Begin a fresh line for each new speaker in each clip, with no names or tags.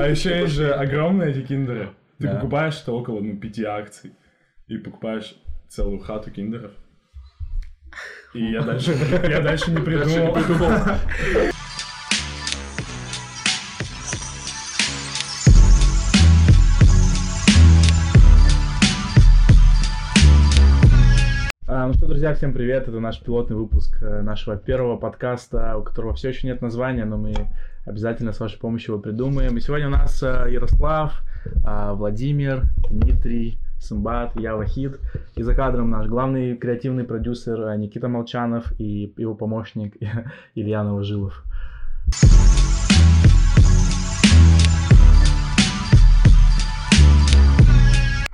А еще есть же огромные эти киндеры. Ты
Да.
покупаешь это около, ну, пяти акций. И покупаешь целую хату киндеров. И я дальше, я дальше не придумал.
А, ну что, друзья, всем привет. Это наш пилотный выпуск э, нашего первого подкаста, у которого все еще нет названия, но мы обязательно с вашей помощью его придумаем. И сегодня у нас э, Ярослав, а, Владимир, Дмитрий, Сымбат, я Вахид. И за кадром наш главный креативный продюсер э, Никита Молчанов и его помощник Илья Новожилов.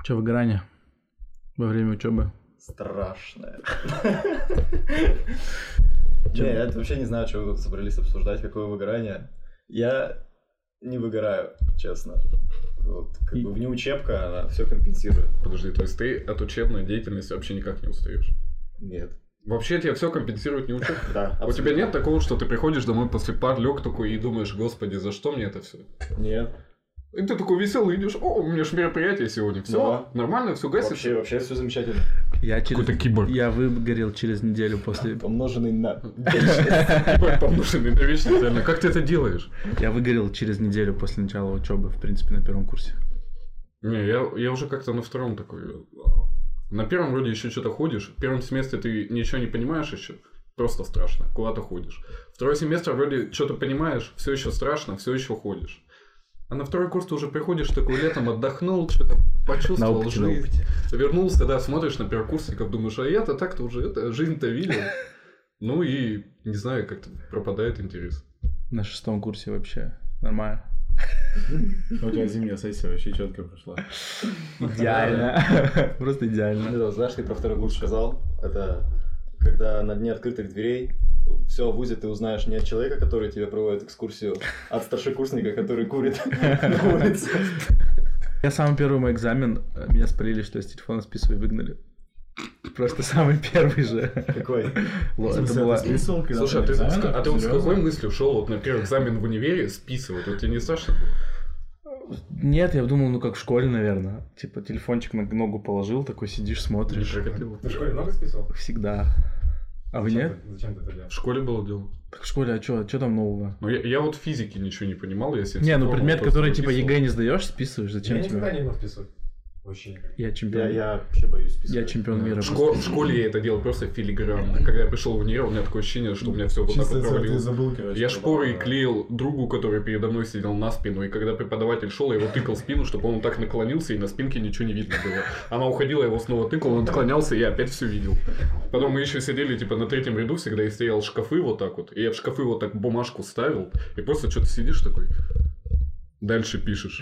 Че, выгорание во время учебы?
Страшное. Не, я вообще не знаю, что вы тут собрались обсуждать, какое выгорание. Я не выгораю, честно. Вот, как бы вне учебка, она все компенсирует.
Подожди, то есть ты от учебной деятельности вообще никак не устаешь?
Нет.
Вообще тебе все компенсирует не учебка?
Да,
У тебя нет такого, что ты приходишь домой после пар, лег такой и думаешь, господи, за что мне это все?
Нет.
И ты такой веселый идешь, о, у меня же мероприятие сегодня, все,
Да.
нормально, все гасится.
Вообще, вообще все замечательно.
Я через...
Какой-то киборг.
Я выгорел через неделю после...
Помноженный на...
Киборг помноженный на вечность, реально. Как ты это делаешь?
Я выгорел через неделю после начала учебы, в принципе, на первом курсе.
Не, я, я уже как-то на втором такой... вау. На первом вроде еще что-то ходишь, в первом семестре ты ничего не понимаешь еще, просто страшно, куда-то ходишь. Второй семестр вроде что-то понимаешь, все еще страшно, все еще ходишь. А на второй курс ты уже приходишь такой летом, отдохнул, что-то
На
почувствовал
на
жизнь.
опыте.
Вернулся, да, смотришь на первокурсников, думаешь, а я-то так-то уже это, жизнь-то видел. Ну и, не знаю, как-то пропадает интерес.
На шестом курсе вообще нормально.
У тебя зимняя сессия вообще четко прошла.
Идеально. Просто идеально.
Это, знаешь, ты про второй курс сказал? Это когда на дне открытых дверей все в ВУЗе ты узнаешь не от человека, который тебе проводит экскурсию, а от старшекурсника, который курит на улице.
Я самый первый мой экзамен, э, меня спалили, что я с телефона списываю и выгнали. Просто самый первый же.
Какой?
Вот, Это была...
списывал, когда
Слушай, а ты, а ты вот с какой мыслью шел вот на первый экзамен в универе списывать? Вот тебе не страшно?
Нет, я думал, ну как в школе, наверное. Типа телефончик на ногу положил, такой сидишь, смотришь.
Ты в школе много списывал?
Всегда. А вы
ты- Зачем ты это
В
делал?
школе было дело.
Так в школе, а что там нового?
Ну, я, я вот физики ничего не понимал, я
Не, ну предмет, который типа. ЕГЭ не сдаешь, списываешь, зачем
Я никогда
тебе?
не мог списывать. Никак.
Я
Я,
чемпион.
я вообще боюсь
Я
списывать.
чемпион мира.
В, шко- в школе я это делал просто филигранно. Когда я пришел в универ, у меня такое ощущение, что у меня все вот так вот провалилось.
забыл, короче.
Я шпоры клеил другу, который передо мной сидел на спину, и когда преподаватель шел, я его тыкал в спину, чтобы он так наклонился, и на спинке ничего не видно было. Она уходила, я его снова тыкал, он отклонялся, и я опять все видел. Потом мы еще сидели, типа, на третьем ряду всегда, и стоял шкафы вот так вот, и я в шкафы вот так бумажку ставил, и просто что-то сидишь такой, дальше пишешь.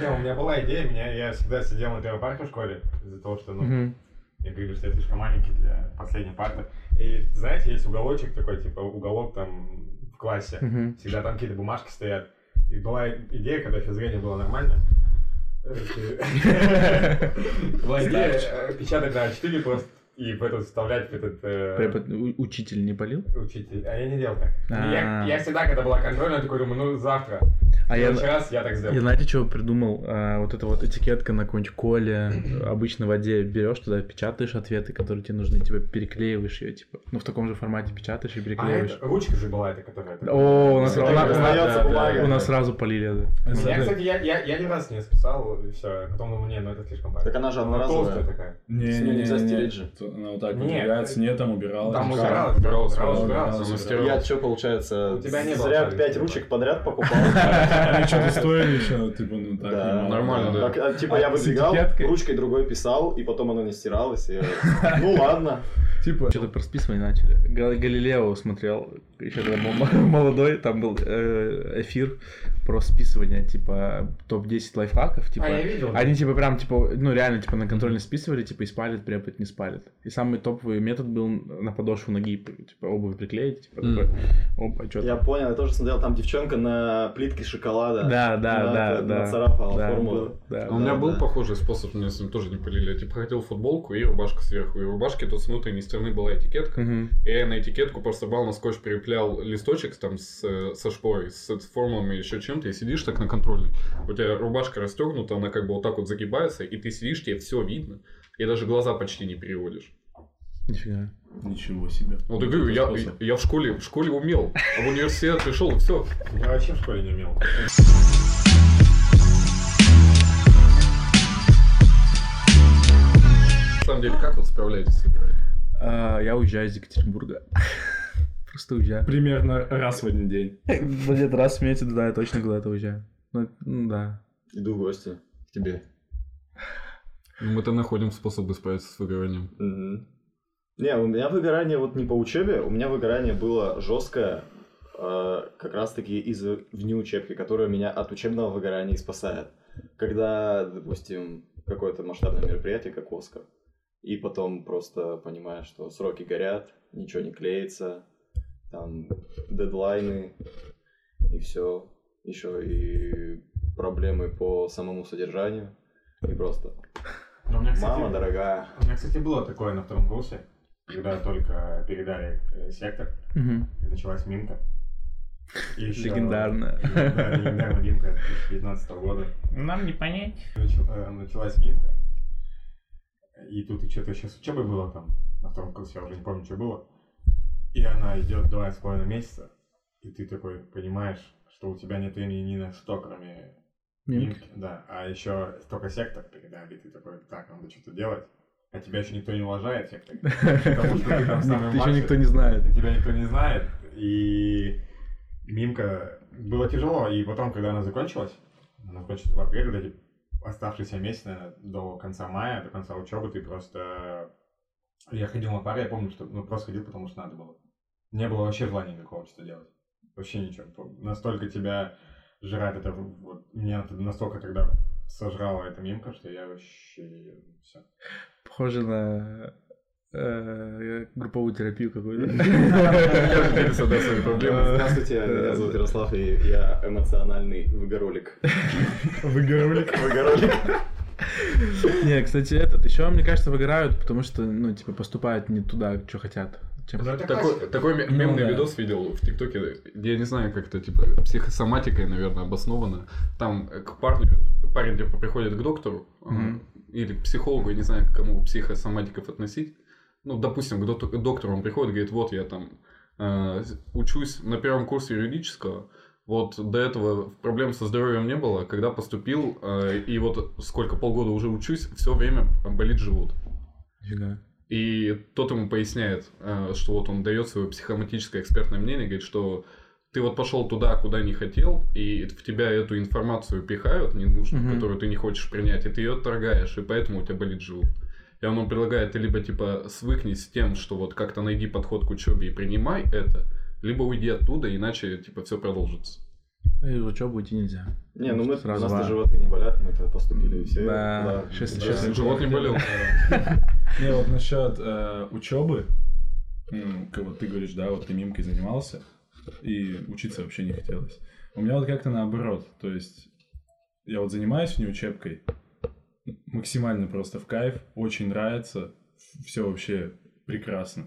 Не, у меня была идея, меня, я всегда сидел на первой парте в школе, из-за того, что, ну,
Мгм.
мне говорили, что я слишком маленький для последней парты. И, знаете, есть уголочек такой, типа, уголок там в классе. Всегда там какие-то бумажки стоят. И была идея, когда еще зрение было нормально, была идея э, печатать на А4 просто и в этот вставлять в этот э,
Препод- Учитель не полил?
учитель. А я не делал так. Я,
А.
я всегда, когда была контрольная, такой думаю, ну завтра.
А я,
раз я так сделаю.
я знаете, что придумал? А, вот эта вот этикетка на какой-нибудь коле, обычно в воде берешь туда, печатаешь ответы, которые тебе нужны, типа переклеиваешь ее, типа, ну в таком же формате печатаешь и
А
переклеиваешь.
это, ручка же была эта, которая... это-
О, у нас, у нас-
да,
бумага.
у нас сразу полили это.
Меня,
ты-
кстати, я, я, я ни раз не списал, и все. Потом думаю, не, ну это слишком
Так она же одноразовая.
толстая такая.
Не, не, не,
нельзя
не,
стереть же.
Она вот так
Нет,
убирается, нет, там убиралась.
Там
Да.
убиралась,
убиралась,
убиралась.
Я что, получается,
У тебя не
зря пять ручек подряд покупал?
Они что-то стоили еще, типа, ну так.
Да.
Нормально, да.
Так, а, Типа я
А
выбегал, ручкой другой писал, и потом оно не стиралось. и Ну ладно.
Типа,
Что-то про списывание начали. Га- Галилео смотрел, еще когда был молодой, там был э, эфир про списывание, типа топ-10 лайфхаков, типа.
А, я видел.
Они типа прям типа, ну реально типа на контрольно списывали, типа и спалит препод, не спалит. И самый топовый метод был на подошву ноги, типа обувь приклеить, типа
Мгм.
такой, опа, что
Я понял, я тоже смотрел, там девчонка на плитке шоколада.
Да, да,
на
да,
это,
да.
Нацарапала
Да,
формулу.
был, да.
А у меня
да,
был
да.
похожий способ, меня с ним тоже не полили. Я типа хотел футболку и рубашка сверху. И в рубашке тут с внутренней стороны была этикетка.
Мгм.
И я на этикетку просто брал на скотч прикреплял листочек там с, э, со шпорой, с, с формулами, еще чем-то, и сидишь так на контрольной. У тебя рубашка расстегнута, она как бы вот так вот загибается, и ты сидишь, тебе все видно, и даже глаза почти не переводишь.
Нифига.
Ничего себе.
Вот я говорю, я, я в школе, в школе умел, а в университет пришел, и все.
Я вообще в школе не умел.
На самом деле, как вот справляетесь с игрой?
А, Я уезжаю из Екатеринбурга. Просто уезжаю.
Примерно раз в один день.
Где-то раз в месяц, да, я точно куда-то уезжаю. Ну, ну да.
Иду в гости к тебе.
Ну, Мы-то находим способы справиться с выгоранием.
Не, у меня выгорание вот не по учебе, у меня выгорание было жесткое, э, как раз-таки из вне учебки, которое меня от учебного выгорания и спасает. Когда, допустим, какое-то масштабное мероприятие, как Оскар, и потом просто понимаешь, что сроки горят, ничего не клеится, там дедлайны, и все. Еще и проблемы по самому содержанию. И просто,
Но у меня, кстати,
мама дорогая,
У меня, кстати, было такое на втором курсе, когда только передали э, сектор,
Мгм.
и началась мимка. И ещё-
Легендарная.
Да, легендарная мимка 2019 года.
Нам не понять.
Начал- э, Началась мимка. И тут что-то еще с учебой было там, на втором курсе, я уже не помню, что было. И она идет два с половиной месяца, и ты такой понимаешь, что у тебя нет времени ни на что, кроме
Мимки.
мимки. Да, а еще только сектор передали, ты такой, так, надо что-то делать. А тебя еще никто не уважает, сектор. Потому что ты там самый
Еще никто не знает.
Тебя никто не знает. И Мимка было тяжело. И потом, когда она закончилась, она закончилась в апреле, оставшиеся месяцы, наверное, до конца мая, до конца учебы, ты просто... Я ходил на пары, я помню, что ну, просто ходил, потому что надо было. Не было вообще желания никакого что делать. Вообще ничего. Настолько тебя жрать это... Вот, меня настолько тогда сожрала эта мимка, что я вообще... Все.
Похоже на э, групповую терапию какую-то.
Здравствуйте, меня зовут Ярослав, и я эмоциональный выгоролик.
Выгоролик.
Выгоролик.
Не, кстати, этот, еще, мне кажется, выгорают, потому что, ну, типа, поступают не туда, что хотят. Чем-
Такой,
Ну,
мемный
да.
видос видел в ТикТоке, я не знаю, как это, типа, психосоматикой, наверное, обосновано. Там к парню, парень, типа, приходит к доктору,
Мгм.
или к психологу, я не знаю, к кому психосоматиков относить. Ну, допустим, к доктору он приходит, говорит, вот я там э, учусь на первом курсе юридического, вот до этого проблем со здоровьем не было, когда поступил, э, и вот сколько, полгода уже учусь, все время болит живот.
Нифига.
И тот ему поясняет, э, что вот он дает свое психоматическое экспертное мнение, говорит, что ты вот пошел туда, куда не хотел, и в тебя эту информацию пихают ненужную,
Мгм.
которую ты не хочешь принять, и ты ее отторгаешь, и поэтому у тебя болит живот. И он предлагает, ты либо типа свыкнись с тем, что вот как-то найди подход к учебе и принимай это, либо уйди оттуда, иначе типа все продолжится.
И в учебу идти нельзя.
Не, ну мы, у
Сразу
нас-то
два.
животы не болят, мы-то поступили все.
Да,
да.
щас
Живот не болел.
Не, вот насчет э, учебы, как вот ты говоришь, да, вот ты мимкой занимался, и учиться вообще не хотелось. У меня вот как-то наоборот, то есть я вот занимаюсь внеучебкой, максимально просто в кайф, очень нравится, все вообще прекрасно.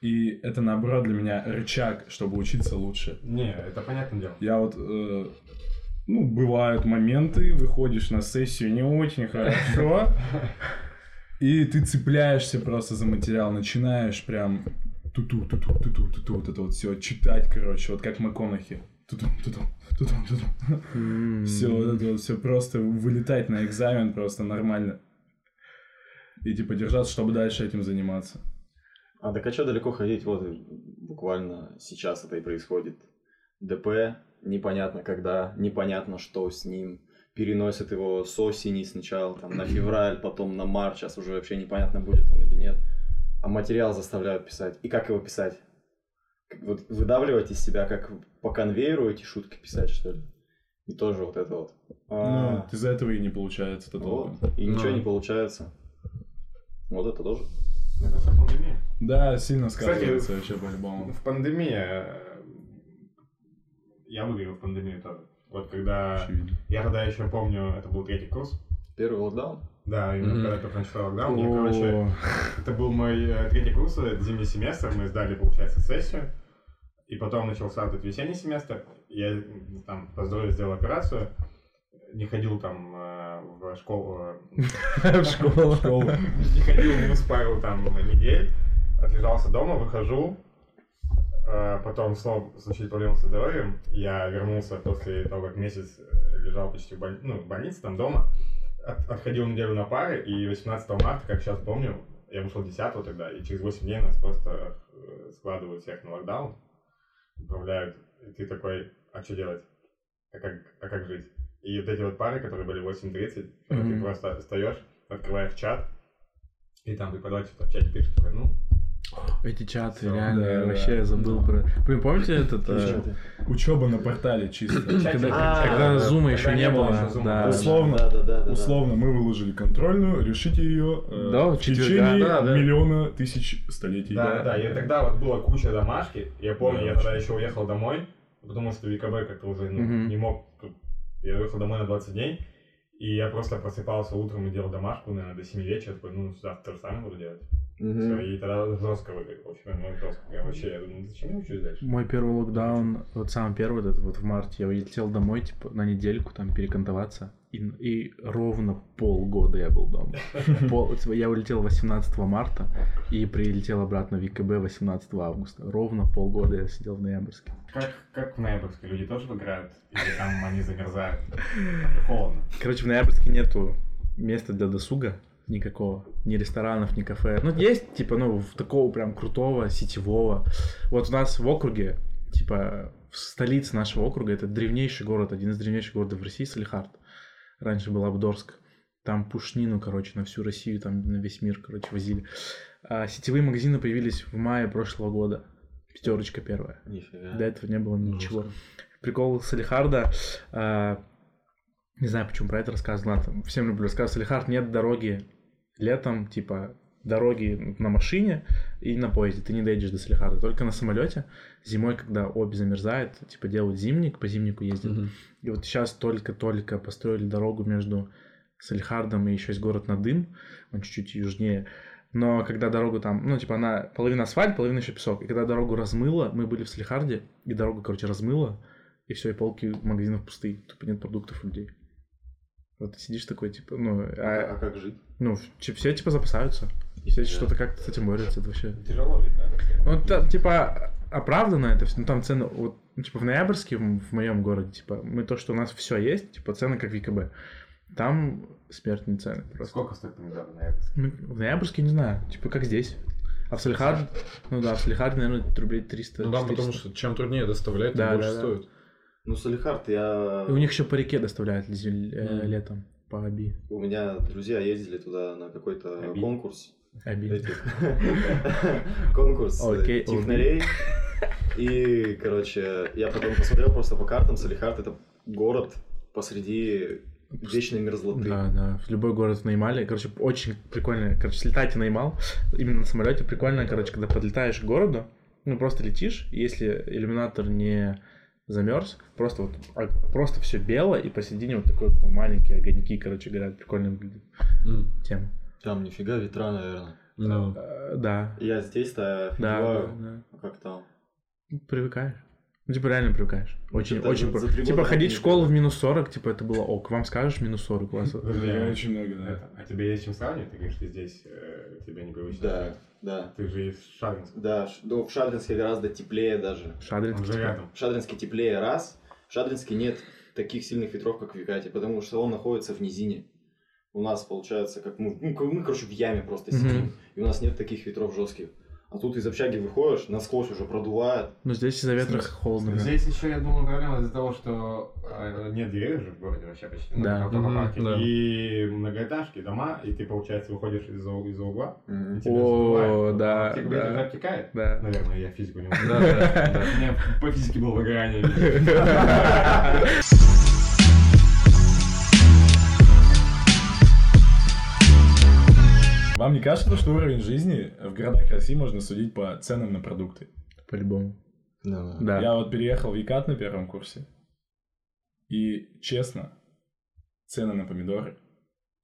И это наоборот для меня рычаг, чтобы учиться лучше.
Не, это понятное дело.
Я вот, э, ну, бывают моменты, выходишь на сессию не очень хорошо, и ты цепляешься просто за материал, начинаешь прям туту туту туту туту вот это вот все читать, короче, вот как МакКонахи. Туту туту туту туту. Все вот это вот все просто вылетать на экзамен просто нормально. И типа держаться, чтобы дальше этим заниматься.
А так а что далеко ходить? Вот буквально сейчас это и происходит. ДП, непонятно когда, непонятно что с ним. Переносят его с осени сначала там, на февраль, потом на март. Сейчас уже вообще непонятно, будет он или нет. А материал заставляют писать. И как его писать? Вот выдавливать из себя, как по конвейеру эти шутки писать, что ли? И тоже вот это вот.
Ну,
А,
из-за этого и не получается это
вот. И ничего
Ну.
не получается. Вот это тоже.
Это пандемия.
Да, сильно
Кстати,
сказывается вообще по-любому.
В пандемии... э, Я выиграл в пандемию тоже. Вот когда...
Очевидно.
Я тогда еще помню, это был третий курс.
Первый локдаун.
Да, именно
Мгм.
когда только начался локдаун. И, короче, это был мой э, третий курс, это зимний семестр. Мы сдали, получается, сессию. И потом начался этот весенний семестр. Я там по здоровью сделал операцию. Не ходил там э, в школу.
В школу.
Не ходил в вуз пару там недель. Отлежался дома, выхожу. Э, Потом снова случились проблемы со здоровьем. Я вернулся после того, как месяц э, лежал почти в, боль- ну, в больнице, там дома. От- отходил неделю на пары, и 18 марта, как сейчас помню, я вышел 10 тогда, и через 8 дней нас просто э, складывают всех на локдаун, отправляют, и ты такой, а что делать? А как, а как жить? И вот эти вот пары, которые были 8.30, когда ты просто встаешь, открываешь чат, и там преподаватель в чате пишет, такой, ну,
Эти чаты,
Всё,
реально,
да,
я
да.
вообще я забыл про... Блин, помните этот... э,
Учеба на портале чисто.
Когда,
А,
когда
да,
зума еще
не
не
было
да.
да.
Условно,
Да, да, да, да.
Условно, мы выложили контрольную, решите ее э,
Да,
в
четверга.
течение
Да, да.
миллиона тысяч столетий.
Да, да, и тогда вот была куча домашки. Я помню,
Да,
я тогда еще уехал домой, потому что ВКБ как-то уже ну, не мог. Я уехал домой на 20 дней, и я просто просыпался утром и делал домашку, наверное, до 7 вечера. Такой, ну, завтра самое буду делать.
Мгм.
Все, и тогда жестко выглядел. В общем, ну, жестко. Я вообще, я думаю, зачем я учусь дальше?
Мой первый локдаун, вот самый первый, вот этот вот в марте, я улетел домой, типа, на недельку там перекантоваться, и, и ровно полгода я был дома. Пол- типа, я улетел 18 марта и прилетел обратно в ВКБ 18 августа. Ровно полгода я сидел в ноябрьске.
Как, как в ноябрьске люди тоже выиграют? Или там они замерзают? Холодно.
Короче, в ноябрьске нету места для досуга никакого, ни ресторанов, ни кафе. Ну, есть, типа, ну, такого прям крутого, сетевого. Вот у нас в округе, типа, в столице нашего округа, это древнейший город, один из древнейших городов в России, Салихард. Раньше был Абдорск. Там пушнину, короче, на всю Россию, там на весь мир, короче, возили. А сетевые магазины появились в мае прошлого года. Пятерочка первая.
Нифига.
До этого не было ничего. Прикол Салихарда, а, не знаю, почему про это рассказывал, всем люблю рассказывать. Салихард нет дороги летом, типа, дороги на машине и на поезде. Ты не доедешь до Салихарда, только на самолете. Зимой, когда обе замерзает, типа, делают зимник, по зимнику ездят.
Мгм.
И вот сейчас только-только построили дорогу между Салихардом и еще есть город Надым, он чуть-чуть южнее. Но когда дорогу там, ну, типа, она половина асфальт, половина еще песок. И когда дорогу размыло, мы были в Салихарде, и дорогу, короче, размыло, и все, и полки магазинов пустые, тупо нет продуктов у людей. Вот ты сидишь такой, типа, ну,
А,
а,
а как жить?
ну, все, типа, запасаются. Все
Да.
что-то как-то с этим борются, это вообще...
Тяжело жить, да?
Ну, та- типа, оправдано это все. Ну, там цены, вот, ну, типа, в ноябрьске, в, моем городе, типа, мы то, что у нас все есть, типа, цены как в ВКБ. Там смертные цены просто.
Сколько стоит помидор в ноябрьске?
Ну, в ноябрьске, не знаю, типа, как здесь. А в Салихарде, ну да, в Салихарде, наверное, рублей 300
Ну да,
400.
потому что чем труднее доставлять,
Да,
тем больше
да, да.
стоит.
Ну, Салихард, я...
И у них еще по реке доставляют э, летом, по Аби.
У меня друзья ездили туда на какой-то конкурс.
Аби.
Конкурс э, технарей. И, короче, я потом посмотрел просто по картам, Салихард это город посреди вечной мерзлоты.
Да, да, в любой город на Ямале. Короче, очень прикольно. Короче, слетайте на Ямал, именно на самолете прикольно, короче, когда подлетаешь к городу, ну, просто летишь, если иллюминатор не замерз, просто вот а, просто все бело, и посередине вот такой вот маленькие огоньки, короче, горят, прикольно выглядит
М.
тема.
Там нифига ветра, наверное.
Да.
Э, Да,
Я здесь-то
да, да, да.
Как там?
Привыкаешь. Ну, типа, реально привыкаешь. Очень,
что-то
очень...
за-
про-
за три
Типа, ходить
не
в школу в минус 40, типа, это было ок. Вам скажешь минус 40, у вас...
Очень много, да.
это, а тебе есть чем сравнивать? Ты говоришь, ты здесь, э, тебе непривычно.
Да, да.
Ты же из Шадринска.
Да, ну, в Шадринске гораздо теплее даже.
Шадрин,
Он же
типа,
рядом.
В Шадринске теплее раз. В Шадринске нет таких сильных ветров, как в Викате, потому что он находится в низине. У нас получается, как мы, ну, мы, короче, в яме просто сидим, и у нас нет таких ветров жестких. А тут из общаги выходишь, насквозь уже продувает.
Ну, здесь из-за ветра холодно.
Здесь еще, я думаю, проблема из-за того, что э, нет деревьев же в городе вообще почти. ну,
Да.
автопарке.
Мгм, да.
И многоэтажки, дома, и ты, получается, выходишь из-за из-за угла, и тебя
О,
задувает.
да,
Тебе
да.
это обтекает?
Да.
Наверное, я физику не могу.
да, да.
У меня по физике было выгорание.
Вам не кажется, что уровень жизни в городах России можно судить по ценам на продукты?
По-любому.
Да.
Да.
Я вот переехал в Екат на первом курсе, и честно, цены на помидоры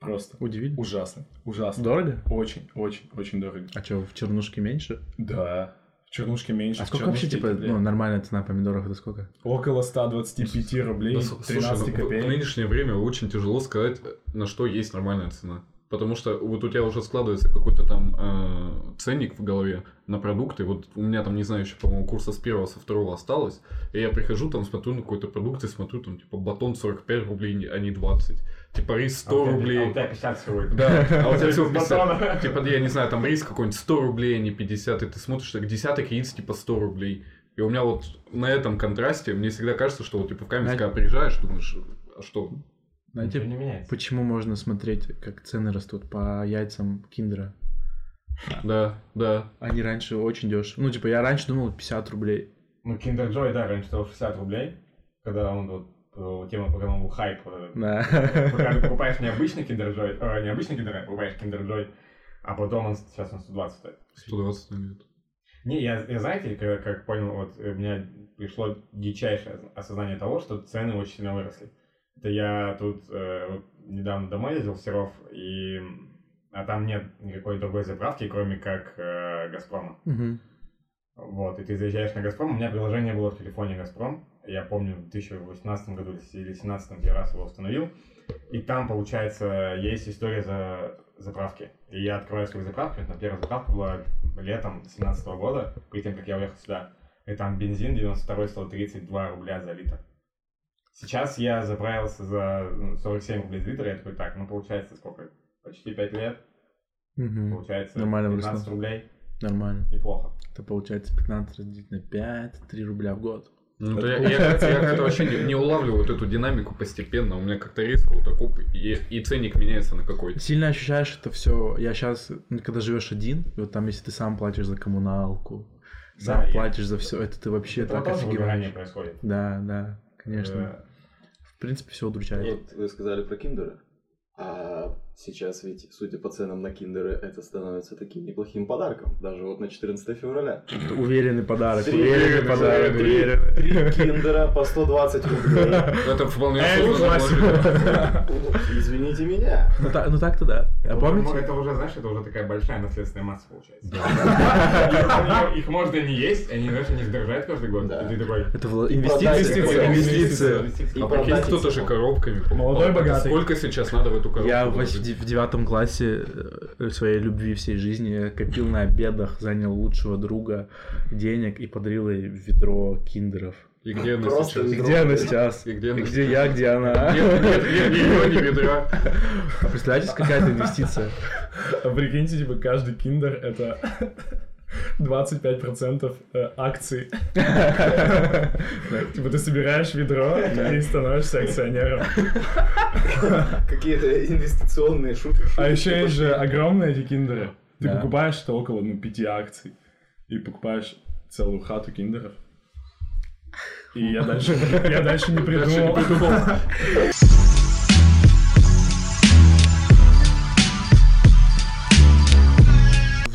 просто
Удивительно.
ужасные. Ужасно.
Дорого?
Очень, очень, очень дорого.
А что, в Чернушке меньше?
Да. В чернушки меньше.
А сколько вообще,
чернушке
типа, ну, нормальная цена помидоров, это сколько?
Около 125 рублей,
Да, с- слушай,
13
в- в,
копеек.
нынешнее время очень тяжело сказать, на что есть нормальная цена. Потому что вот у тебя уже складывается какой-то там э, ценник в голове на продукты. Вот у меня там, не знаю, еще, по-моему, курса с первого, со второго осталось. И я прихожу, там смотрю на какой-то продукт и смотрю, там, типа, батон 45 рублей, а не 20. Типа, рис 100
А
рублей.
А у тебя 50 всего это.
Да, а у тебя всего
Без
50.
батона.
Типа, я не знаю, там рис какой-нибудь 100 рублей, а не 50, и ты смотришь, так десяток яиц, типа, 100 рублей. И у меня вот на этом контрасте, мне всегда кажется, что вот, типа, в Каменск,
Знаете-
когда приезжаешь, думаешь, а что?
Знаете,
Ничего не меняется.
почему можно смотреть, как цены растут по яйцам киндера?
Да, да.
Они раньше очень дешево. Ну, типа, я раньше думал 50 рублей.
Ну, Kinder Joy, да, раньше стоил 60 рублей, когда он вот, э, тема, пока он был хайп. вот этот.
Да.
Пока ты покупаешь не обычный Kinder Joy, э, не обычный Kinder, а покупаешь Kinder Joy, а потом он, сейчас он 120 стоит.
120 лет.
Не, я, я знаете, как, как понял, вот э, у меня пришло дичайшее осознание того, что цены очень сильно выросли. Это я тут э, вот недавно домой ездил в Серов, и а там нет никакой другой заправки, кроме как э, Газпрома.
Мгм.
Вот, и ты заезжаешь на Газпром, у меня приложение было в телефоне Газпром, я помню, в 2018 году или 2017 я раз его установил, и там, получается, есть история за заправки. И я открываю свою заправку, это первая заправка была летом 2017 года, перед тем, как я уехал сюда, и там бензин 92 стоил 32 рубля за литр. Сейчас я заправился за ну, 47 рублей за литр, я такой, так, ну получается сколько? Почти 5 лет,
Мгм.
получается
Нормально
15
выросло.
рублей,
Нормально.
неплохо.
Это получается 15 разделить на 5, 3 рубля в год.
Ну, то я, я, я как-то вообще не, не улавливаю вот эту динамику постепенно. У меня как-то резко вот так оп, и, и ценник меняется на какой-то.
Сильно ощущаешь это все. Я сейчас, когда живешь один, вот там, если ты сам платишь за коммуналку, сам
Да,
платишь за все, это ты вообще
Это
так
тоже
офигеваешь.
происходит.
Да, да, конечно.
Э,
В принципе, все удручает.
Вот вы сказали про киндеры. А сейчас ведь, судя по ценам на киндеры, это становится таким неплохим подарком. Даже вот на 14 февраля.
Уверенный подарок,
Три-
уверенный
три-
подарок,
три-
уверенный.
Три киндера по 120 рублей.
Это вполне быть.
Извините меня.
Ну, так, ну так-то да. А
это,
помните?
уже, это уже, знаешь, это уже такая большая наследственная масса получается. Их- можно не есть, они даже не сдорожают каждый год. Ты такой...
Это инвестиции, инвестиции,
А
продать
кто-то же коробками.
Молодой, богатый.
Сколько сейчас надо в эту коробку
Я? В девятом классе э, своей любви всей жизни копил на обедах, занял лучшего друга денег и подарил ей ведро киндеров.
И где она
Просто
сейчас?
И где она сейчас?
И где она
Где я, где она?
Нет, нет, нет, его, ни ведра.
А Представляете, какая-то инвестиция?
А прикиньте, типа, каждый киндер это 25% э, акций. Типа ты собираешь ведро и становишься акционером.
Какие-то инвестиционные шутки.
А еще есть же огромные эти киндеры. Ты покупаешь что около ну, пяти акций и покупаешь целую хату киндеров. И я дальше, я Дальше не придумал.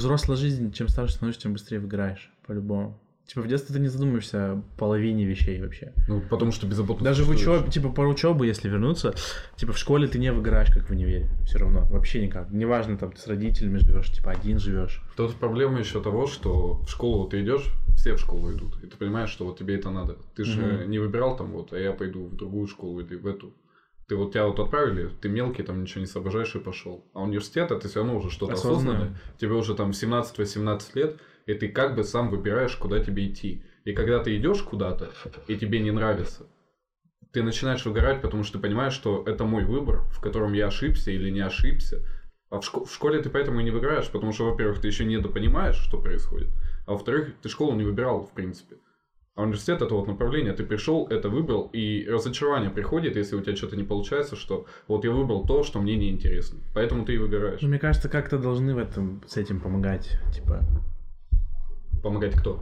Взрослая жизнь, чем старше становишься, тем быстрее выиграешь, по-любому. Типа в детстве ты не задумываешься о половине вещей вообще.
Ну, потому что беззаботно.
Даже в учебе, типа по учебу, если вернуться, типа в школе ты не выиграешь, как в универе. Все равно, вообще никак. Неважно, там ты с родителями живешь, типа один живешь.
Тут проблема еще того, что в школу ты идешь, все в школу идут, и ты понимаешь, что вот тебе это надо. Ты же
Мгм.
не выбирал там вот, а я пойду в другую школу или в эту. Ты вот тебя вот отправили, ты мелкий, там ничего не соображаешь и пошел. А университет, это все равно уже что-то
Осознанно.
осознанное. Тебе уже там 17-18 лет, и ты как бы сам выбираешь, куда тебе идти. И когда ты идешь куда-то, и тебе не нравится, ты начинаешь выгорать, потому что ты понимаешь, что это мой выбор, в котором я ошибся или не ошибся. А в, шко- в школе ты поэтому и не выиграешь, потому что, во-первых, ты еще недопонимаешь, что происходит, а во-вторых, ты школу не выбирал, в принципе. А университет это вот направление, ты пришел, это выбрал, и разочарование приходит, если у тебя что-то не получается, что вот я выбрал то, что мне не интересно. Поэтому ты и выгораешь.
Ну, мне кажется, как-то должны в этом с этим помогать. Типа
Помогать кто?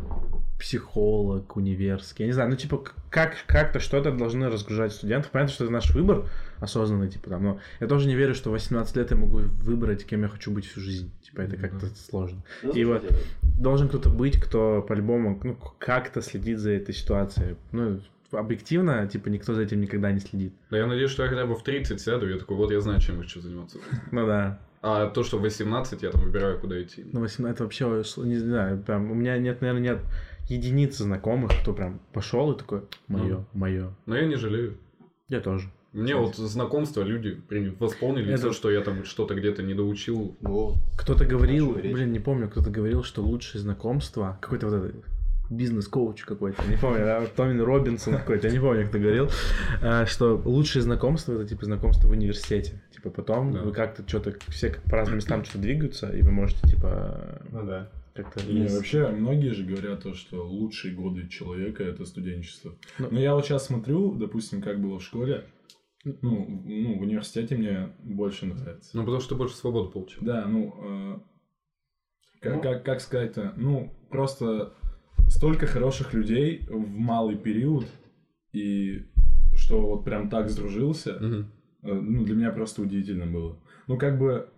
психолог, универский. Я не знаю, ну типа как, как-то что-то должны разгружать студентов. Понятно, что это наш выбор осознанный, типа там, но я тоже не верю, что в 18 лет я могу выбрать, кем я хочу быть всю жизнь. Типа это как-то сложно.
Ну,
И вот
слушайте,
должен кто-то быть, кто по-любому ну, как-то следит за этой ситуацией. Ну, объективно, типа, никто за этим никогда не следит.
Да я надеюсь, что я хотя бы в 30 сяду, я такой, вот я знаю, чем я хочу заниматься.
Ну да.
А то, что в 18, я там выбираю, куда идти.
Ну, 18 это вообще, не знаю, прям, у меня нет, наверное, нет единицы знакомых, кто прям пошел и такой, мое,
Ну.
мое.
Но я не жалею.
Я тоже.
Мне вот знакомства люди восполнили
Это-
то, что я там что-то где-то не доучил.
Кто-то говорил, блин, не помню, кто-то говорил, что лучшие знакомства, какой-то вот этот бизнес-коуч какой-то, не помню, да, Томин Робинсон какой-то, я не помню, кто говорил, э, что лучшие знакомства это типа знакомства в университете. Типа потом
Да.
вы как-то что-то, все по разным местам что-то двигаются, и вы можете типа
Ну да.
как-то...
Не, вообще, многие же говорят то, что лучшие годы человека это студенчество.
Ну.
Но я вот сейчас смотрю, допустим, как было в школе. Ну, ну, в университете мне больше нравится.
Ну, потому что ты больше свободы получил.
Да, ну, э, как,
Ну.
как, как сказать-то, ну, просто столько хороших людей в малый период, и что вот прям так сдружился, э, ну, для меня просто удивительно было. Ну, как бы,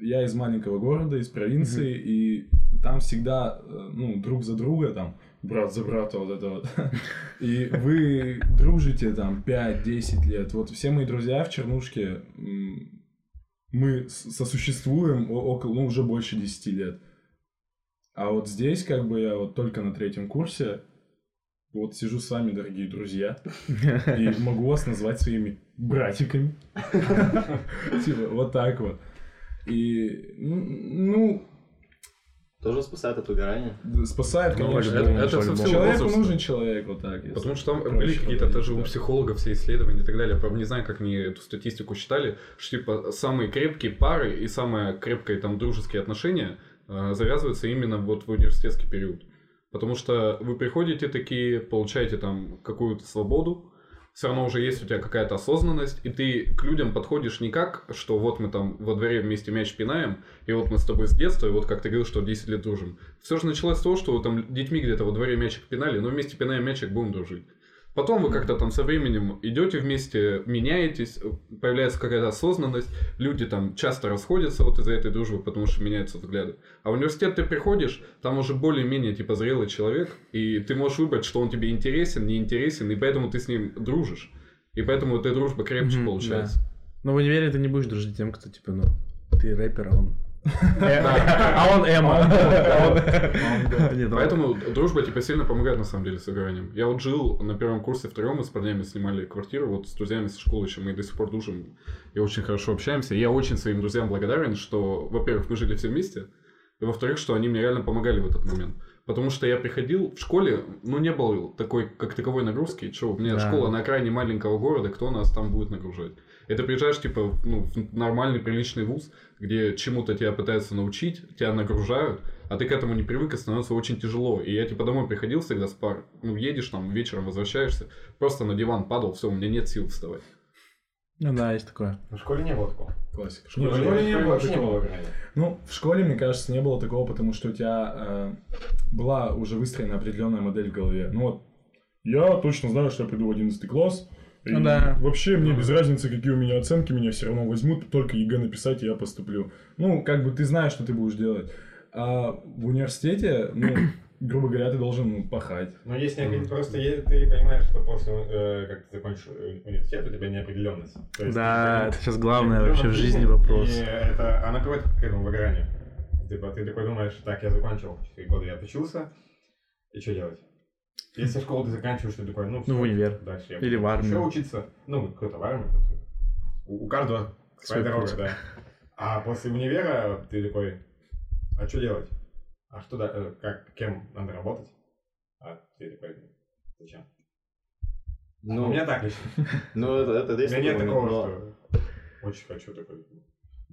я из маленького города, из провинции, и там всегда, э, ну, друг за друга, там, брат за брата, вот это вот. И вы дружите там 5-10 лет. Вот все мои друзья в Чернушке, мы сосуществуем около, ну, уже больше 10 лет. А вот здесь, как бы, я вот только на третьем курсе, вот сижу с вами, дорогие друзья, и могу вас назвать своими братиками. Типа, вот так вот. И, ну,
тоже спасает от выгорания.
ну, спасает,
Ну,
конечно. Человеку нужен человек, вот так.
Потому что там были какие-то даже у психологов все исследования и так далее. Правда, не знаю, как они эту статистику считали, что типа самые крепкие пары и самые крепкие там дружеские отношения э, завязываются именно вот в университетский период. Потому что вы приходите такие, получаете там какую-то свободу, все равно уже есть у тебя какая-то осознанность, и ты к людям подходишь не как, что вот мы там во дворе вместе мяч пинаем, и вот мы с тобой с детства, и вот как ты говорил, что 10 лет дружим. Все же началось с того, что вы там детьми где-то во дворе мячик пинали, но вместе пинаем мячик, будем дружить. Потом вы как-то там со временем идете вместе, меняетесь, появляется какая-то осознанность, люди там часто расходятся вот из-за этой дружбы, потому что меняются взгляды. А в университет ты приходишь, там уже более-менее типа зрелый человек, и ты можешь выбрать, что он тебе интересен, не интересен, и поэтому ты с ним дружишь. И поэтому эта дружба крепче
Мгм,
получается.
Но в универе ты не будешь дружить тем, кто типа, ну, ты рэпер, а он... А он. А ну,
Поэтому дружба типа сильно помогает на самом деле с выгоранием. Я вот жил на первом курсе втроем, мы с парнями снимали квартиру, вот с друзьями со школы еще мы до сих пор дружим и очень хорошо общаемся. И я очень своим друзьям благодарен, что, во-первых, мы жили все вместе, и во-вторых, что они мне реально помогали в этот момент. Потому что я приходил в школе, ну, не было такой, как таковой нагрузки. Что, у меня
Да.
школа на окраине маленького города, кто нас там будет нагружать? Ты приезжаешь, типа, ну, в нормальный, приличный вуз, где чему-то тебя пытаются научить, тебя нагружают, а ты к этому не привык, и становится очень тяжело. И я, типа, домой приходил всегда с пар, ну, едешь там, вечером возвращаешься, просто на диван падал, все, у меня нет сил вставать.
Ну да, есть такое.
В школе не было такого.
Классика.
В школе, не было, вообще не было.
Ну, в школе, мне кажется, не было такого, потому что у тебя э, была уже выстроена определенная модель в голове. Ну вот, я точно знаю, что я приду в 11 класс. И
Ну да.
Вообще мне без разницы, какие у меня оценки, меня все равно возьмут, только ЕГЭ написать, и я поступлю. Ну, как бы ты знаешь, что ты будешь делать. А в университете, ну, грубо говоря, ты должен ну, пахать.
Но есть неопределенность. Просто е- ты понимаешь, что после, э, как ты закончишь э, университет, у тебя неопределенность. То есть
Да,
ты-
это сейчас главное вообще в жизни вопрос.
И это, она приводит к этому выгоранию. Типа, ты такой думаешь, так, я закончил 4 года, я отучился, и что делать? Если школу ты заканчиваешь, ты такой, ну,
Ну,
всё,
в универ.
Дальше я
Или в армию.
Еще учиться. Ну, кто-то в армию, кто-то... У, у каждого своя дорога,
путь.
да. А после универа ты такой, а что делать? А что, да, э, как, кем надо работать? А ты такой, зачем?
Ну,
у меня так лично.
ну это, это
У
есть
меня нет такого, что очень хочу такой,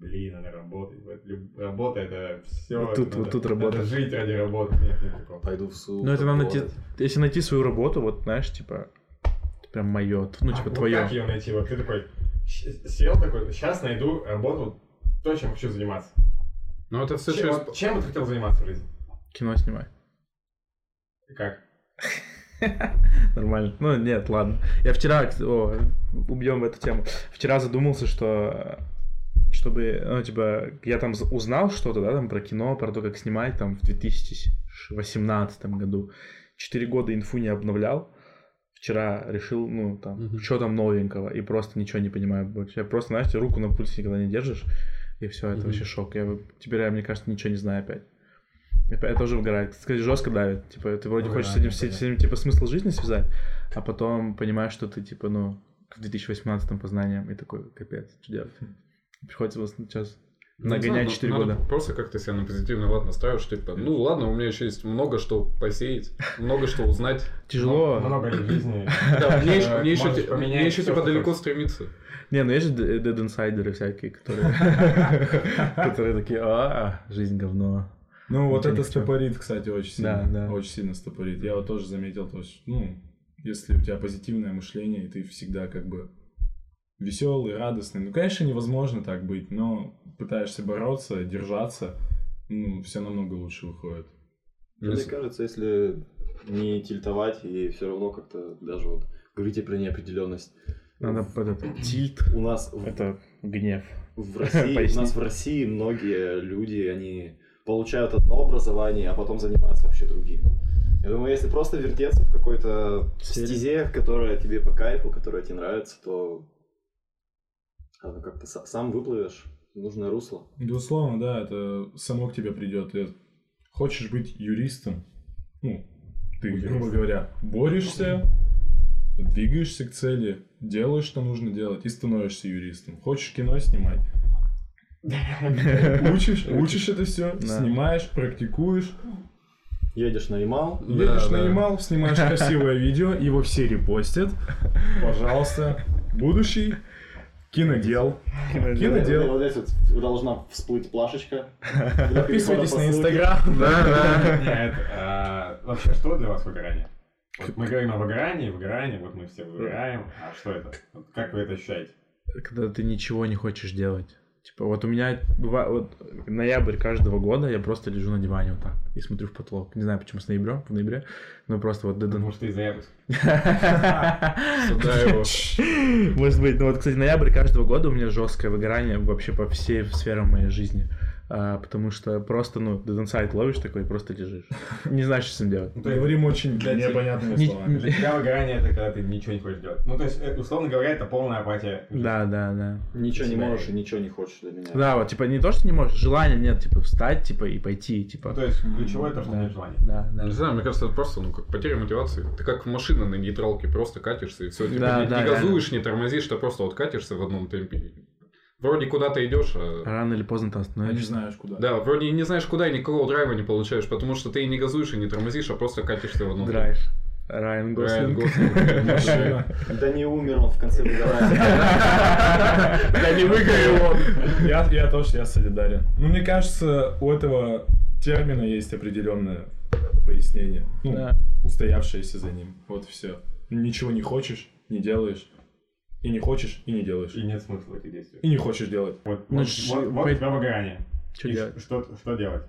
блин, надо работать. Вот люб- Работа это все.
Вот тут- вот тут работа.
жить ради работы. Нет, нет такого.
Пойду в суд.
Ну это надо найти, если найти свою работу, вот знаешь, типа, прям мое, ну
А
типа
вот
твое.
как ее найти? Вот ты такой сел такой, сейчас найду работу, то, чем хочу заниматься.
Ну, это все
Чем,
через...
вот чем бы ты хотел заниматься в жизни?
Кино снимай.
И как?
Нормально. Ну, нет, ладно. Я вчера, о, убьем эту тему. Вчера задумался, что чтобы, ну, типа, я там узнал что-то, да, там про кино, про то, как снимать, там, в 2018 году. Четыре года инфу не обновлял. вчера решил, ну, там,
Мгм.
что там новенького, и просто ничего не понимаю больше. Я просто, знаешь, руку на пульсе никогда не держишь, и все, это
Мгм.
вообще шок. Я теперь, я, мне кажется, ничего не знаю опять. Это тоже выгорает. Кстати, жестко давит. Типа, ты вроде хочешь с этим, с этим, типа, смысл жизни связать, а потом понимаешь, что ты, типа, ну, в 2018 по знаниям, и такой, капец, что делать? Приходится вот сейчас
Ну,
нагонять
надо-
4
надо
года.
Просто как-то себя на позитивный лад настраиваешь, что типа, ну ладно, у меня еще есть много что посеять, много что узнать.
Тяжело.
Много жизни.
Да, мне еще, типа далеко стремиться.
Не, ну есть же Dead Insider всякие, которые... Которые такие, а, жизнь говно.
Ну, вот
Ничего не
это стопорит, кстати, очень сильно.
Да, да.
Очень сильно стопорит. Я вот тоже заметил, то есть, ну, если у тебя позитивное мышление, и ты всегда как бы веселый, радостный. Ну, конечно, невозможно так быть, но пытаешься бороться, держаться, ну, все намного лучше выходит.
Мне кажется, если не тильтовать и все равно как-то даже вот говорите про неопределенность.
Надо под это тильт.
У нас в,
Это гнев.
в России, у нас в России многие люди, они получают одно образование, а потом занимаются вообще другим. Я думаю, если просто вертеться в какой-то стезе, которая тебе по кайфу, которая тебе нравится, то как-то са- сам выплывешь в нужное русло.
Безусловно, да, это само к тебе придет. И Хочешь быть юристом, ну, ты,
Будь
грубо
юристом.
говоря, борешься, двигаешься к цели, делаешь, что нужно делать, и становишься юристом. Хочешь кино снимать, учишь, учишь это все,
Да.
снимаешь, практикуешь,
Едешь на Ямал,
едешь
Да,
на
да.
Ямал, снимаешь красивое видео, его все репостят. Пожалуйста, будущий кинодел. Кинодел.
Вот здесь вот должна всплыть плашечка.
Подписывайтесь на
по ссылке.
Инстаграм.
Нет, а, вообще, что для вас выгорание? Вот мы говорим о выгорании, выгорании, вот мы все выгораем. А что это? Как вы это ощущаете?
Когда ты ничего не хочешь делать. Типа, вот у меня бывает, вот ноябрь каждого года я просто лежу на диване вот так и смотрю в потолок. Не знаю, почему с ноября, в ноябре, но просто вот
Потому что из-за яблок.
Сюда его.
Может быть. Ну вот, кстати, ноябрь каждого года у меня жесткое выгорание вообще по всей сферам моей жизни. А, потому что просто, ну, Dead Inside ловишь такой и просто лежишь. Не знаешь, что с ним делать.
Ну, то есть,
Говорим очень
для тебя-
непонятными
Не-
словами.
Для тебя выгорание это когда ты ничего не хочешь делать. Ну, то есть, э, условно говоря, это полная апатия.
Да, да, да.
Ничего не можешь и ничего не хочешь для меня.
Да, вот, типа, не то, что не можешь, желания нет, типа, встать, типа, и пойти,
Ну,
типа.
то есть, ключевое то, что нет желания.
Да, да.
Не знаю, мне кажется, это просто, ну, как потеря мотивации. Ты как машина на нейтралке, просто катишься и все. Типа,
Да,
не,
да,
не газуешь, не тормозишь, ты просто вот катишься в одном темпе. Вроде куда-то идешь, а...
Рано или поздно ты
А не
остановишься.
знаешь куда.
Да, вроде и не знаешь куда, и никакого драйва не получаешь, потому что ты и не газуешь, и не тормозишь, а просто катишься в одном
Драйв. Райан
Райан
Гослинг.
Да не умер он в конце выгорания.
Да не выгорел он.
Я, я тоже, я солидарен. Ну, мне кажется, у этого термина есть определенное пояснение. Ну,
Да.
устоявшееся за ним. Вот все. Ничего не хочешь, не делаешь. И не хочешь, и не делаешь.
И нет смысла в этих действиях.
И не хочешь делать.
Вот,
Ну,
вот,
ш-
вот, вот у тебя выгорание.
Что делать?
Что, что делать?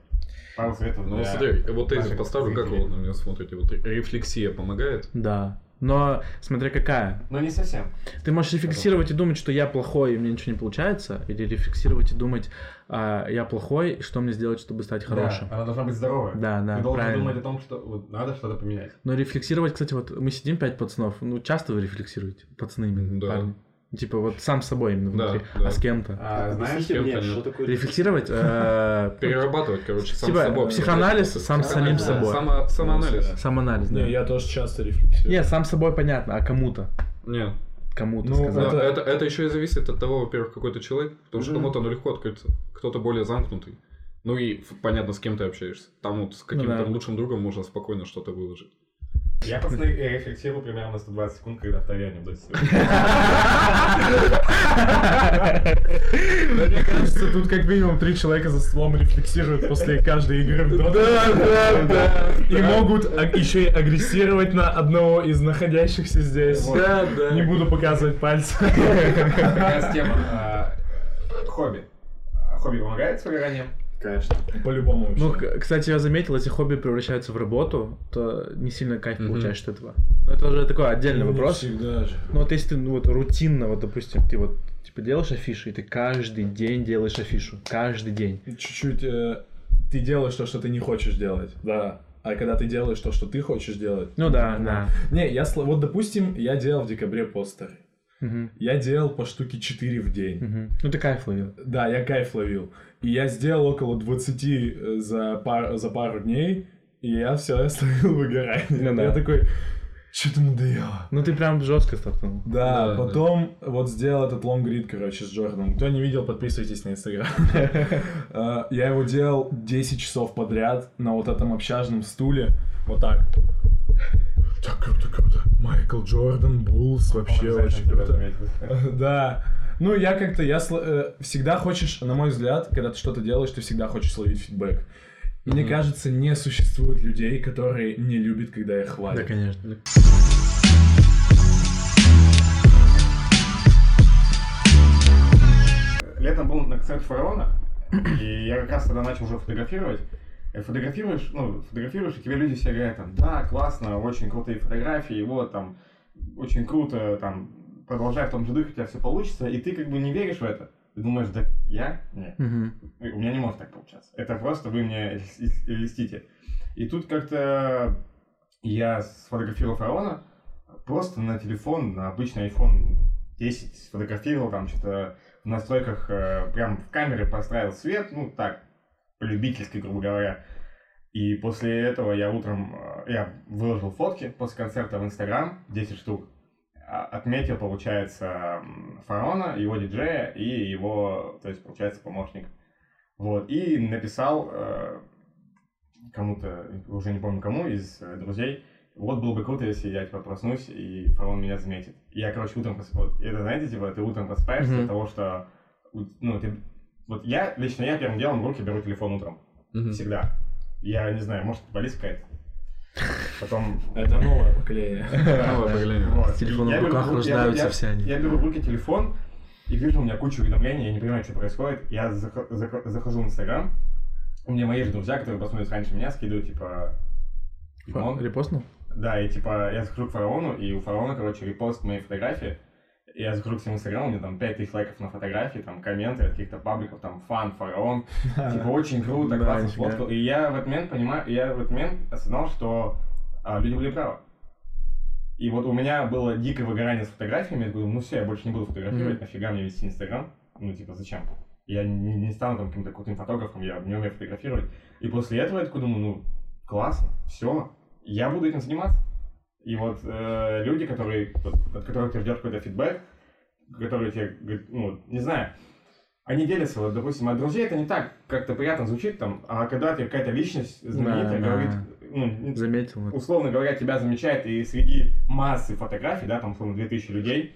Пару советов
Ну,
для
смотри, вот тезис поставлю, как вы на меня смотрите. Вот рефлексия помогает?
Да. Но смотря какая.
Но не совсем.
Ты можешь рефлексировать и думать, что я плохой, и мне ничего не получается, или рефлексировать и думать, а, я плохой, что мне сделать, чтобы стать хорошим.
Да, она должна быть здоровая.
Да, да,
Ты должен
правильно.
думать о том, что вот, надо что-то поменять.
Но рефлексировать, кстати, вот мы сидим пять пацанов, ну часто вы рефлексируете, пацаны именно,
Да.
парни. Типа вот сам с собой именно
Да,
внутри,
да.
а с кем-то.
А, знаешь,
Объясните мне,
кем-то
что такое
Рефлексировать, э,
Перерабатывать, короче, сам
Типа,
с собой.
психоанализ сам с самим
Да,
собой.
само- Самоанализ.
самоанализ, да.
Не, я тоже часто рефлексирую.
Не, сам с собой понятно, а кому-то,
Нет.
кому-то
Ну,
сказать.
Да,
Это-
это, еще и зависит от того, во-первых, какой ты человек, потому что кому-то оно легко открыться, кто-то более замкнутый. Ну и понятно, с кем ты общаешься. Там вот с каким-то
Ну да.
лучшим другом можно спокойно что-то выложить.
Я, пацаны, рефлексирую примерно на 120 секунд, когда второй анекдот
Мне кажется, тут как минимум три человека за столом рефлексируют после каждой игры в.
Да, да, да.
И могут а- еще и агрессировать на одного из находящихся здесь.
Да, да.
Не буду показывать пальцы.
Как раз тема а, хобби. А Хобби помогает с выгоранием?
Конечно.
По-любому
Ну,
вообще.
кстати, я заметил, если хобби превращаются в работу, то не сильно кайф
Мгм.
получаешь от этого. Но это уже такой отдельный
Ну, не
вопрос.
всегда же.
Ну вот если ты ну, вот рутинно, вот допустим, ты вот типа делаешь афишу, и ты каждый день делаешь афишу. Каждый день.
Чуть-чуть э, ты делаешь то, что ты не хочешь делать. Да. а когда ты делаешь то, что ты хочешь делать.
Ну да,
нормально. Не, я, вот, допустим, я делал в декабре постеры. Я делал по штуке 4 в день.
Ну ты кайф ловил.
Да, я кайф ловил. И я сделал около 20 э, за, пар- за пару дней, и я все, я словил выгорание.
Ну да.
Я такой, что-то надоело.
Ну ты прям жестко стартанул.
Да,
Да,
потом вот сделал этот лонгрид, короче, с Джорданом. Кто не видел, подписывайтесь на Инстаграм. Э, Я его делал 10 часов подряд на вот этом общажном стуле. Вот так. Так круто, круто. Майкл Джордан, Буллс, вообще
Он
очень круто. Да. Ну, я как-то, я э, всегда хочешь, на мой взгляд, когда ты что-то делаешь, ты всегда хочешь словить фидбэк. Мне
Мгм.
кажется, не существует людей, которые не любят, когда их
Да,
хвалят.
конечно.
Летом был на концерте Фараона, и я как раз тогда начал уже фотографировать. И фотографируешь, ну, фотографируешь, и тебе люди все говорят, там, да, классно, очень крутые фотографии, вот, там, очень круто, там, продолжай в том же духе, у тебя все получится, и ты как бы не веришь в это. Ты думаешь, да я? Нет.
Мгм.
У меня не может так получаться. Это просто вы мне льстите. И тут как-то я сфотографировал фараона просто на телефон, на обычный iPhone 10 сфотографировал, там что-то в настройках э, прям в камере поставил свет, ну так, по-любительски, грубо говоря. И после этого я утром, э, я выложил фотки после концерта в Инстаграм, 10 штук, а, отметил, получается, м, фараона, его диджея и его, то есть, получается, помощник. Вот, и написал э, кому-то, уже не помню кому, из э, друзей, вот было бы круто, если я, типа, проснусь, и фараон меня заметит. И я, короче, утром просыпаюсь. Это, знаете, типа, ты утром просыпаешься
Мгм.
от того, что, ну, ты... Вот я, лично я первым делом в руки беру телефон утром.
Мгм.
Всегда. Я не знаю, может, болезнь какая-то. Потом...
Это новое поколение.
Новое поколение.
Вот.
С телефоном
Я
в руках рождаются
я-
все они.
Я беру в руки телефон и вижу у меня кучу уведомлений, я не понимаю, что происходит. Я зах- зах- захожу в Инстаграм, у меня мои же друзья, которые посмотрят раньше меня, скидывают, типа...
Репостнул?
Да, и типа я захожу к фараону, и у фараона, короче, репост моей фотографии. Я захожу к своему инстаграму, у меня там 5000 лайков на фотографии, там комменты от каких-то пабликов, там фан, фараон. Типа очень круто, классно сфоткал. И я в этот момент понимаю, я в этот момент осознал, что а, люди были правы. И вот у меня было дикое выгорание с фотографиями, я говорю, ну все, я больше не буду фотографировать, нафига мне вести инстаграм? Ну типа зачем? Я не, не стану там каким-то крутым фотографом, я не умею фотографировать. И после этого я такой думаю, ну классно, все, я буду этим заниматься. И вот э, люди, которые, от которых ты ждешь какой-то фидбэк, которые тебе, говорят, ну, не знаю, они делятся, вот, допустим, от друзей это не так как-то приятно звучит там, а когда тебе какая-то личность знаменитая
Да, да.
говорит, ну,
Заметил.
условно говоря, тебя замечает, и среди массы фотографий, да, там, условно, 2000 людей,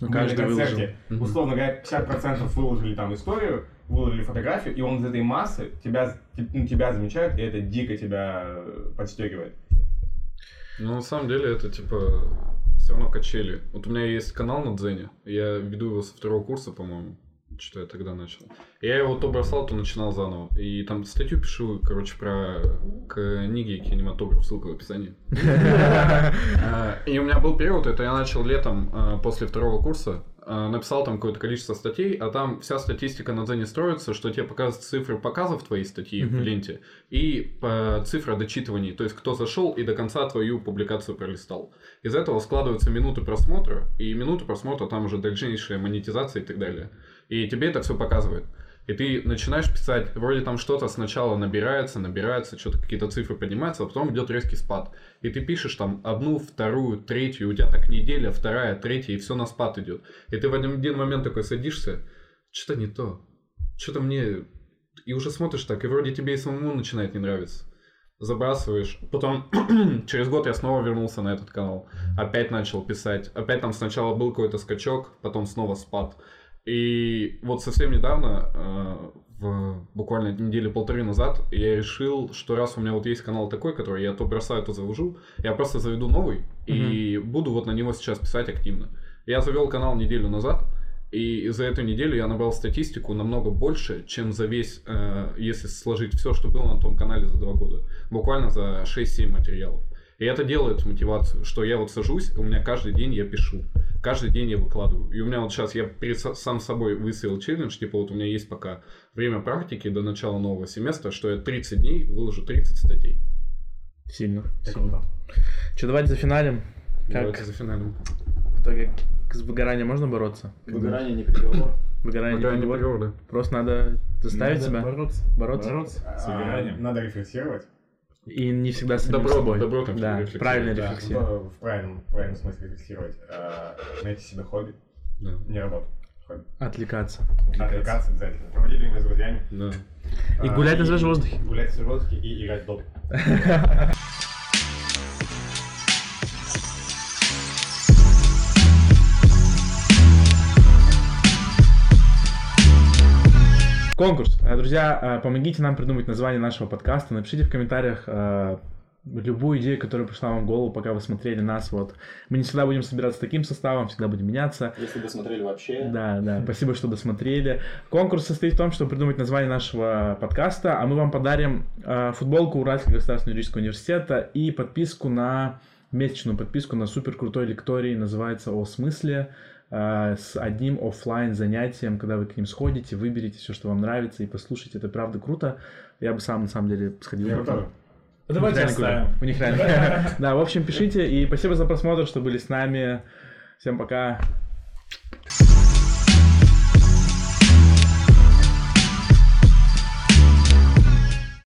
Ну, каждый
на
выложил.
концерте,
Мгм.
условно говоря, 50% выложили там историю, выложили фотографию, и он из этой массы тебя, ну, тебя замечает, и это дико тебя подстегивает.
Ну, на самом деле, это типа все равно качели. Вот у меня есть канал на Дзене, я веду его со второго курса, по-моему, что я тогда начал. Я его то бросал, то начинал заново. И там статью пишу, короче, про книги и кинематограф, ссылка в описании. А, И у меня был период, это я начал летом а, после второго курса, написал там какое-то количество статей, а там вся статистика на Дзене строится, что тебе показывают цифры показов твоей статьи в
Мгм.
ленте и по цифра дочитываний, то есть кто зашел и до конца твою публикацию пролистал. Из этого складываются минуты просмотра, и минуты просмотра там уже дальнейшая монетизация и так далее. И тебе это все показывает. И ты начинаешь писать, вроде там что-то сначала набирается, набирается, что-то какие-то цифры поднимаются, а потом идет резкий спад. И ты пишешь там одну, вторую, третью, у тебя так неделя, вторая, третья, и все на спад идет. И ты в один, один момент такой садишься, что-то не то, что-то мне... И уже смотришь так, и вроде тебе и самому начинает не нравиться. Забрасываешь. Потом через год я снова вернулся на этот канал. Опять начал писать. Опять там сначала был какой-то скачок, потом снова спад. И вот совсем недавно, э, в буквально недели полторы назад, я решил, что раз у меня вот есть канал такой, который я то бросаю, то завожу, я просто заведу новый и буду вот на него сейчас писать активно. Я завел канал неделю назад, и за эту неделю я набрал статистику намного больше, чем за весь, э, если сложить все, что было на том канале за два года. Буквально за 6-7 материалов. И это делает мотивацию, что я вот сажусь, у меня каждый день я пишу. Каждый день я выкладываю. И у меня вот сейчас я перед сам собой выставил челлендж, типа вот у меня есть пока время практики до начала нового семестра, что я 30 дней выложу 30 статей.
Сильно.
Круто.
Что, давайте за финалем. Как
Давайте за финалем.
в итоге с выгоранием можно бороться?
Выгорание не приговор.
Выгорание не
Выгорание
приговор?
приговор, да.
Просто надо заставить
Надо
себя
бороться.
бороться.
Бороться с
А,
выгоранием.
Надо рефлексировать.
И не всегда с
Добро-
собой.
добротно
да,
рефлексировать,
правильная
Да,
рефлексия.
в, в правильном, в правильном смысле рефлексировать. А, найти себе хобби,
Да.
не работу. Хобби.
Отвлекаться.
Отвлекаться обязательно. Проводить время с друзьями.
Да.
И
А,
гулять на свежем воздухе.
Гулять на свежем воздухе и играть в доту.
Конкурс. Э, Друзья, э, помогите нам придумать название нашего подкаста. Напишите в комментариях э, любую идею, которая пришла вам в голову, пока вы смотрели нас. Вот. Мы не всегда будем собираться таким составом, всегда будем меняться.
Если вы смотрели вообще,
Да, да, спасибо, что досмотрели. Конкурс состоит в том, чтобы придумать название нашего подкаста, а мы вам подарим э, футболку Уральского государственного юридического университета и подписку на месячную подписку на супер крутой лекторий, называется «О смысле», с одним оффлайн занятием, когда вы к ним сходите, выберете все, что вам нравится, и послушайте. Это правда круто. Я бы сам, на самом деле, сходил.
Я тоже.
Давайте
У них реально
оставим.
У них реально. Да, в общем, пишите. И спасибо за просмотр, что были с нами. Всем пока.